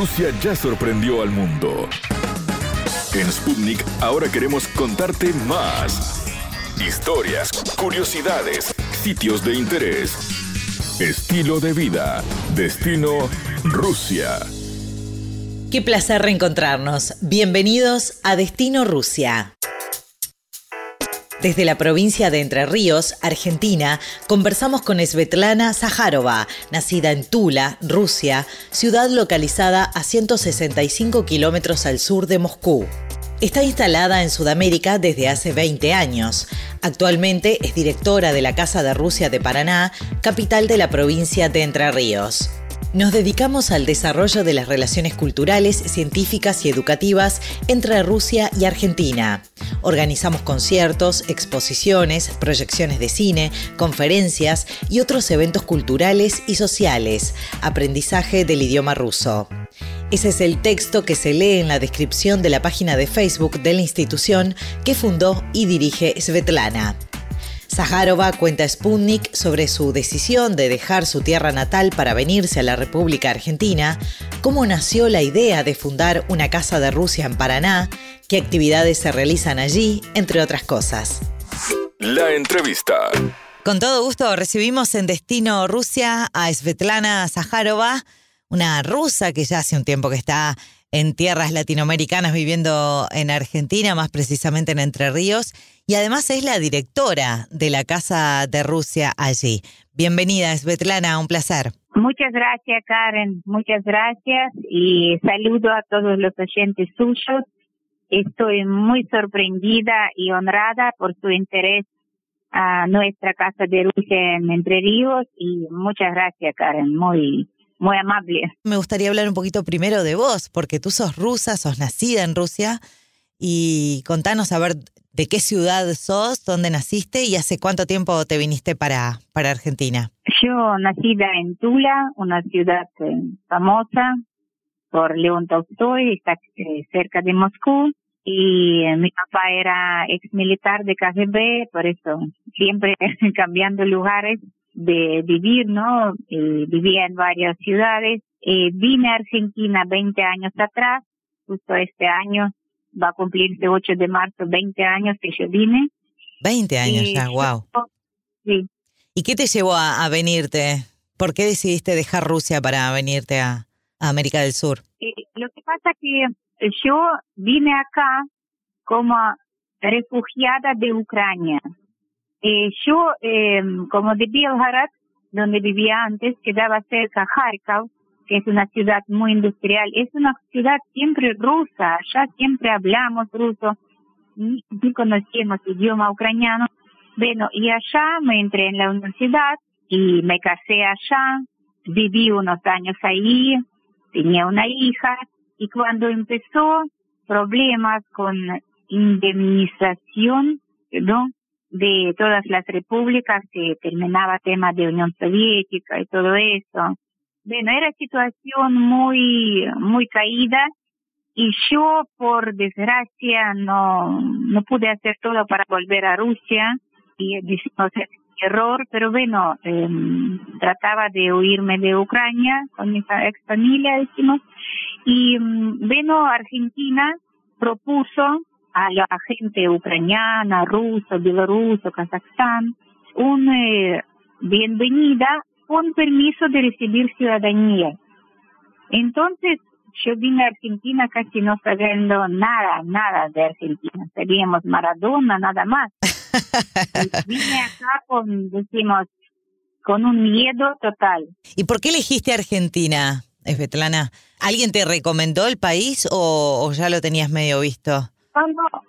Rusia ya sorprendió al mundo. En Sputnik ahora queremos contarte más. Historias, curiosidades, sitios de interés, estilo de vida, destino Rusia. Qué placer reencontrarnos. Bienvenidos a Destino Rusia. Desde la provincia de Entre Ríos, Argentina, conversamos con Svetlana Zaharova, nacida en Tula, Rusia, ciudad localizada a 165 kilómetros al sur de Moscú. Está instalada en Sudamérica desde hace 20 años. Actualmente es directora de la Casa de Rusia de Paraná, capital de la provincia de Entre Ríos. Nos dedicamos al desarrollo de las relaciones culturales, científicas y educativas entre Rusia y Argentina. Organizamos conciertos, exposiciones, proyecciones de cine, conferencias y otros eventos culturales y sociales. Aprendizaje del idioma ruso. Ese es el texto que se lee en la descripción de la página de Facebook de la institución que fundó y dirige Svetlana. Zaharova cuenta a Sputnik sobre su decisión de dejar su tierra natal para venirse a la República Argentina, cómo nació la idea de fundar una casa de Rusia en Paraná, qué actividades se realizan allí, entre otras cosas. La entrevista. Con todo gusto recibimos en Destino Rusia a Svetlana Zaharova, una rusa que ya hace un tiempo que está en tierras latinoamericanas viviendo en Argentina, más precisamente en Entre Ríos, y además es la directora de la Casa de Rusia allí. Bienvenida, Svetlana, un placer. Muchas gracias, Karen. Muchas gracias y saludo a todos los oyentes suyos. Estoy muy sorprendida y honrada por su interés a nuestra Casa de Rusia en Entre Ríos y muchas gracias, Karen. Muy muy amable. Me gustaría hablar un poquito primero de vos, porque tú sos rusa, sos nacida en Rusia, y contanos a ver de qué ciudad sos, dónde naciste y hace cuánto tiempo te viniste para, para Argentina. Yo nacida en Tula, una ciudad eh, famosa por León Tolstoy, está eh, cerca de Moscú, y eh, mi papá era ex militar de KGB, por eso siempre cambiando lugares de vivir, ¿no? Eh, vivía en varias ciudades. Eh, vine a Argentina 20 años atrás, justo este año va a cumplirse 8 de marzo 20 años que yo vine. 20 años ya, wow. Sí. ¿Y qué te llevó a, venirte? ¿Por qué decidiste dejar Rusia para venirte a, América del Sur? Eh, lo que pasa que yo vine acá como refugiada de Ucrania. Eh, yo, eh, como de Bielgorod, donde vivía antes, quedaba cerca Kharkov, que es una ciudad muy industrial. Es una ciudad siempre rusa, allá siempre hablamos ruso, ni, conocíamos idioma ucraniano. Bueno, y allá me entré en la universidad y me casé allá, viví unos años ahí, tenía una hija, y cuando empezó problemas con indemnización, ¿no? De todas las repúblicas que terminaba tema de Unión Soviética y todo eso. Bueno, era situación muy, muy caída y yo por desgracia no, no pude hacer todo para volver a Rusia y decimos error, pero bueno, eh, trataba de huirme de Ucrania con mi ex familia, decimos, y bueno, Argentina propuso a la gente ucraniana, ruso, bielorruso, Kazajstán, una eh, bienvenida con permiso de recibir ciudadanía. Entonces, yo vine a Argentina casi no sabiendo nada, nada de Argentina. Sabíamos Maradona, nada más. vine acá con, decimos, con un miedo total. ¿Y por qué elegiste Argentina, Svetlana? ¿Alguien te recomendó el país o ya lo tenías medio visto?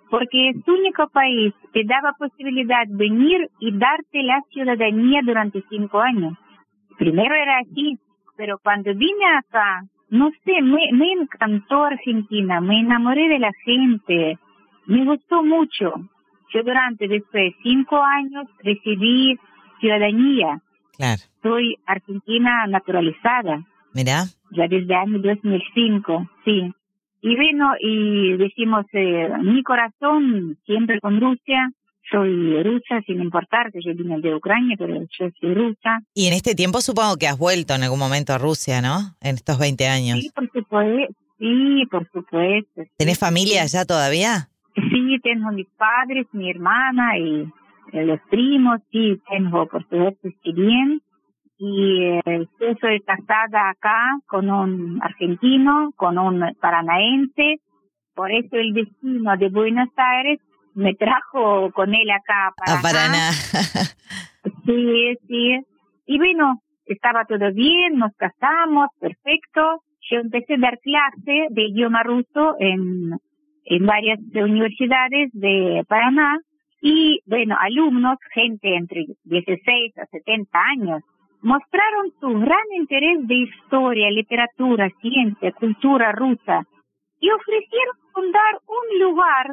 Porque es el único país que daba posibilidad de venir y darte la ciudadanía durante cinco años. Primero era así, pero cuando vine acá, no sé, me, me encantó Argentina, me enamoré de la gente, me gustó mucho. Yo durante después de cinco años recibí ciudadanía. Claro. Soy argentina naturalizada. Mira. Ya desde el año 2005, sí. Y bueno, y decimos, eh, mi corazón siempre con Rusia, soy rusa, sin importar que yo vine de Ucrania, pero yo soy rusa. Y en este tiempo supongo que has vuelto en algún momento a Rusia, ¿no? En estos 20 años. Sí, por supuesto sí, por supuesto. ¿Tenés familia allá todavía? Sí, tengo mis padres, mi hermana y eh, los primos, sí, tengo, por supuesto, estoy bien. Y eh, yo soy casada acá con un argentino, con un paranaense, por eso el destino de Buenos Aires me trajo con él acá para a Paraná. sí, sí. Y bueno, estaba todo bien, nos casamos, perfecto. Yo empecé a dar clase de idioma ruso en, en varias universidades de Paraná y, bueno, alumnos, gente entre 16 a 70 años, mostraron su gran interés de historia, literatura, ciencia, cultura rusa y ofrecieron fundar un lugar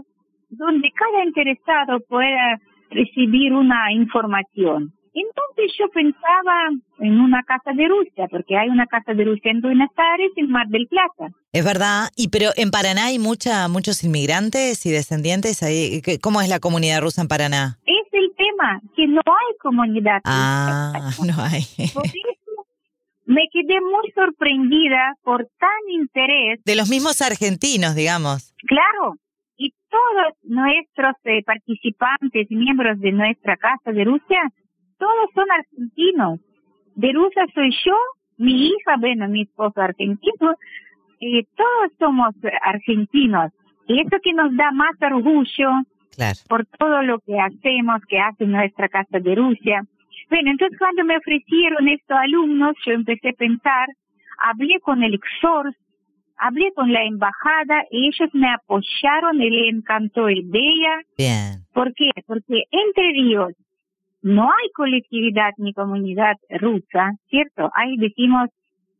donde cada interesado pueda recibir una información. Entonces yo pensaba en una casa de Rusia, porque hay una casa de Rusia en Buenos Aires, en Mar del Plata. Es verdad, y pero en Paraná hay mucha, muchos inmigrantes y descendientes. Ahí. ¿Cómo es la comunidad rusa en Paraná? Es que no hay comunidad. Ah, no hay. Por eso me quedé muy sorprendida por tan interés. De los mismos argentinos, digamos. Claro, y todos nuestros eh, participantes, miembros de nuestra Casa de Rusia, todos son argentinos. De Rusia soy yo, mi hija, bueno, mi esposo argentino, y todos somos argentinos. Y eso que nos da más orgullo por todo lo que hacemos, que hace nuestra Casa de Rusia. Bueno, entonces cuando me ofrecieron estos alumnos, yo empecé a pensar, hablé con el EXORS, hablé con la embajada y ellos me apoyaron y le encantó el Bella. Bien. ¿Por qué? Porque entre Ríos no hay colectividad ni comunidad rusa, ¿cierto? Ahí decimos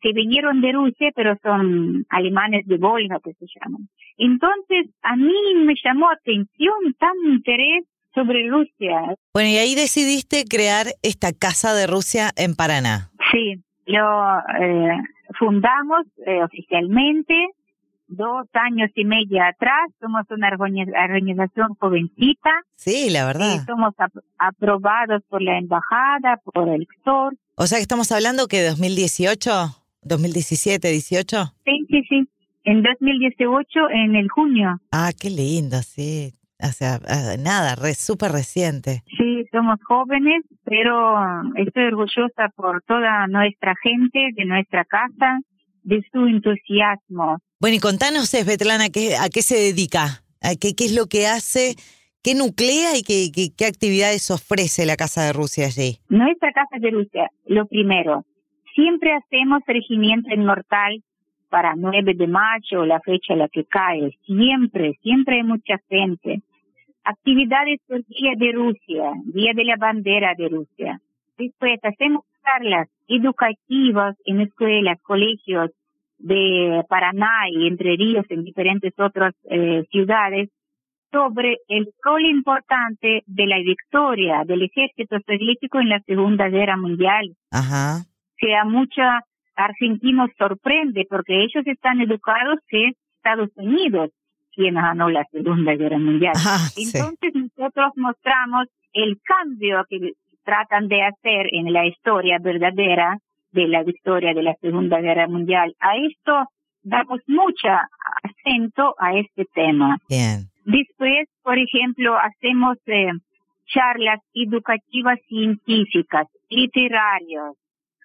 que vinieron de Rusia, pero son alemanes de Volga, que se llaman. Entonces, a mí me llamó atención tan interés sobre Rusia. Bueno, y ahí decidiste crear esta Casa de Rusia en Paraná. Sí, lo eh, fundamos eh, oficialmente dos años y medio atrás. Somos una organización jovencita. Sí, la verdad. Y somos aprobados por la embajada, por el sector. O sea que estamos hablando que 2018, 2017, 18. Sí, sí, sí. En 2018, en el junio. Ah, qué lindo, sí. O sea, ah, nada, re, súper reciente. Sí, somos jóvenes, pero estoy orgullosa por toda nuestra gente de nuestra casa, de su entusiasmo. Bueno, y contanos, Svetlana, ¿qué, ¿a qué se dedica? ¿A qué, ¿Qué es lo que hace? ¿Qué nuclea y qué, qué, qué actividades ofrece la Casa de Rusia allí? Nuestra Casa de Rusia, lo primero, siempre hacemos regimiento inmortal para 9 de mayo, la fecha en la que cae. Siempre, siempre hay mucha gente actividades por Día de Rusia, Día de la Bandera de Rusia. Después hacemos charlas educativas en escuelas, colegios de Paraná y Entre Ríos, en diferentes otras eh, ciudades, sobre el rol importante de la victoria del ejército soviético en la Segunda Guerra Mundial. Ajá. Que a muchos argentinos sorprende porque ellos están educados en Estados Unidos quien ganó la Segunda Guerra Mundial. Ah, Entonces nosotros mostramos el cambio que tratan de hacer en la historia verdadera de la victoria de la Segunda Guerra Mundial. A esto damos mucho acento a este tema. Bien. Después, por ejemplo, hacemos eh, charlas educativas científicas, literarias,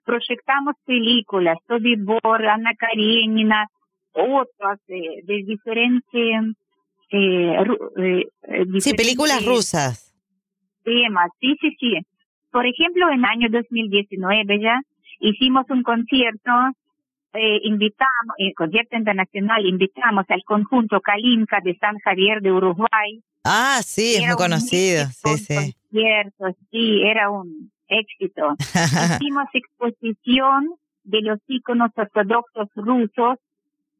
proyectamos películas, Sobibor, Ana Karenina, otras de diferentes... Eh, eh, sí, películas rusas. Temas, sí, sí, sí. Por ejemplo, en el año 2019 ya hicimos un concierto, eh, invitamos, el concierto internacional, invitamos al conjunto Kalinka de San Javier de Uruguay. Ah, sí, es muy conocido. Sí, sí. Concierto, sí, era un éxito. Hicimos exposición de los íconos ortodoxos rusos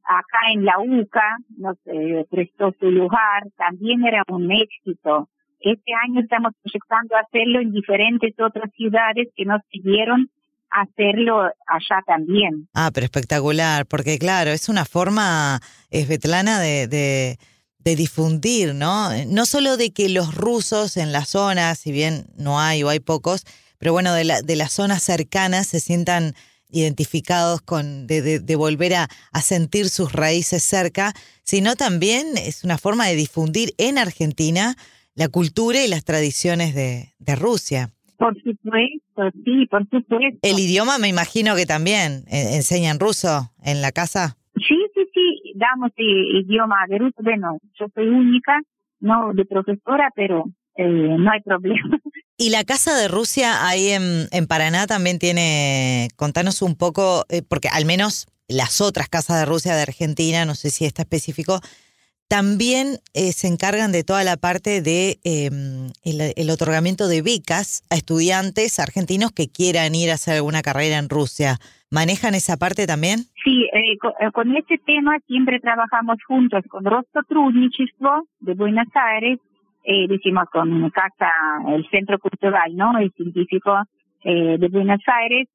acá en la UCA nos eh, prestó su lugar, también era un éxito. Este año estamos proyectando hacerlo en diferentes otras ciudades que nos pidieron hacerlo allá también. Ah, pero espectacular, porque claro, es una forma, Svetlana, de, de, de difundir, ¿no? No solo de que los rusos en la zona, si bien no hay o hay pocos, pero bueno, de, la, de las zonas cercanas se sientan identificados con, de, volver a, sentir sus raíces cerca, sino también es una forma de difundir en Argentina la cultura y las tradiciones de, Rusia. Por supuesto, sí, por supuesto. El idioma me imagino que también eh, enseñan ruso en la casa. Sí, sí, sí, damos idioma de ruso. Bueno, yo soy única, no de profesora, pero eh, no hay problema. Y la Casa de Rusia ahí en, en Paraná también tiene, contanos un poco, eh, porque al menos las otras casas de Rusia de Argentina, no sé si está específico, también eh, se encargan de toda la parte de em, el, otorgamiento de becas a estudiantes argentinos que quieran ir a hacer alguna carrera en Rusia. ¿Manejan esa parte también? Sí, con, este tema siempre trabajamos juntos con Rosto Trudnichество de Buenos Aires eh, decimos con casa, el Centro Cultural, ¿no? El científico eh, de Buenos Aires.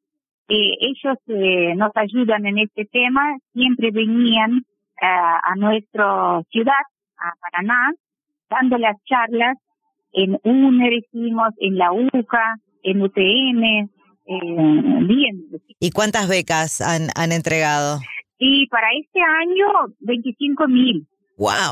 Eh, ellos eh, nos ayudan en este tema, siempre venían eh, a nuestra ciudad, a Paraná, dando las charlas en UNE, decimos, en la UCA, en UTM, eh, bien. ¿Y cuántas becas han, han entregado? Y para este año, 25 mil.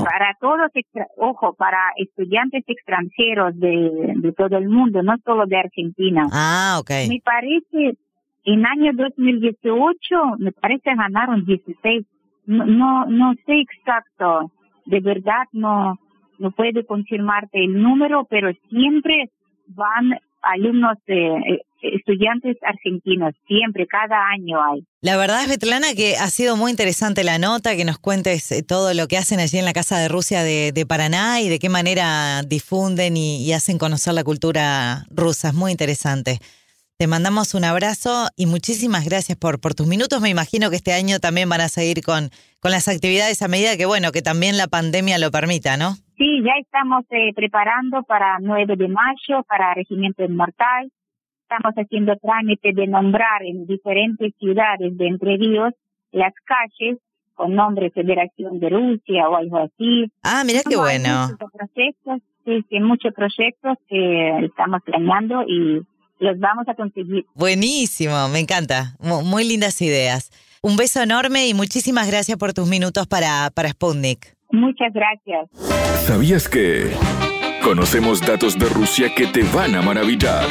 Para todos, ojo, para estudiantes extranjeros de, de todo el mundo, no solo de Argentina. Ah, ok. Me parece, en año 2018, me parece ganaron 16. No, no, no sé exacto, de verdad no, no puedo confirmarte el número, pero siempre van alumnos de, estudiantes argentinos, siempre, cada año hay. La verdad, es Svetlana, que ha sido muy interesante la nota, que nos cuentes eh, todo lo que hacen allí en la Casa de Rusia de, Paraná y de qué manera difunden y, hacen conocer la cultura rusa. Es muy interesante. Te mandamos un abrazo y muchísimas gracias por, por tus minutos. Me imagino que este año también van a seguir con las actividades a medida que, bueno, que también la pandemia lo permita, ¿no? Sí, ya estamos eh, preparando para 9 de mayo, para Regimiento Inmortal estamos haciendo trámite de nombrar en diferentes ciudades de Entre Ríos las calles con nombre Federación de Rusia o algo así. Ah, mira qué bueno. Muchos proyectos, sí, sí, muchos proyectos que estamos planeando y los vamos a conseguir. Buenísimo, me encanta. Muy lindas ideas. Un beso enorme y muchísimas gracias por tus minutos para, para Sputnik. Muchas gracias. ¿Sabías que conocemos datos de Rusia que te van a maravillar?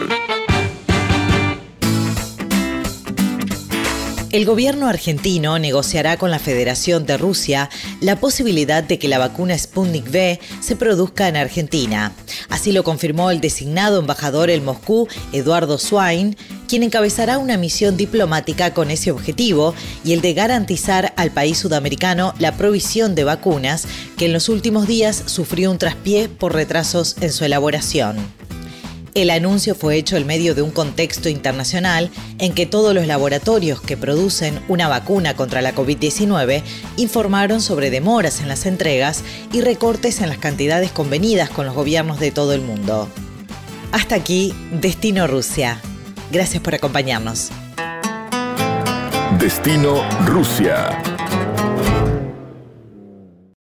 El gobierno argentino negociará con la Federación de Rusia la posibilidad de que la vacuna Sputnik V se produzca en Argentina. Así lo confirmó el designado embajador en Moscú, Eduardo Swain, quien encabezará una misión diplomática con ese objetivo y el de garantizar al país sudamericano la provisión de vacunas que en los últimos días sufrió un traspié por retrasos en su elaboración. El anuncio fue hecho en medio de un contexto internacional en que todos los laboratorios que producen una vacuna contra la COVID-19 informaron sobre demoras en las entregas y recortes en las cantidades convenidas con los gobiernos de todo el mundo. Hasta aquí, Destino Rusia. Gracias por acompañarnos. Destino Rusia.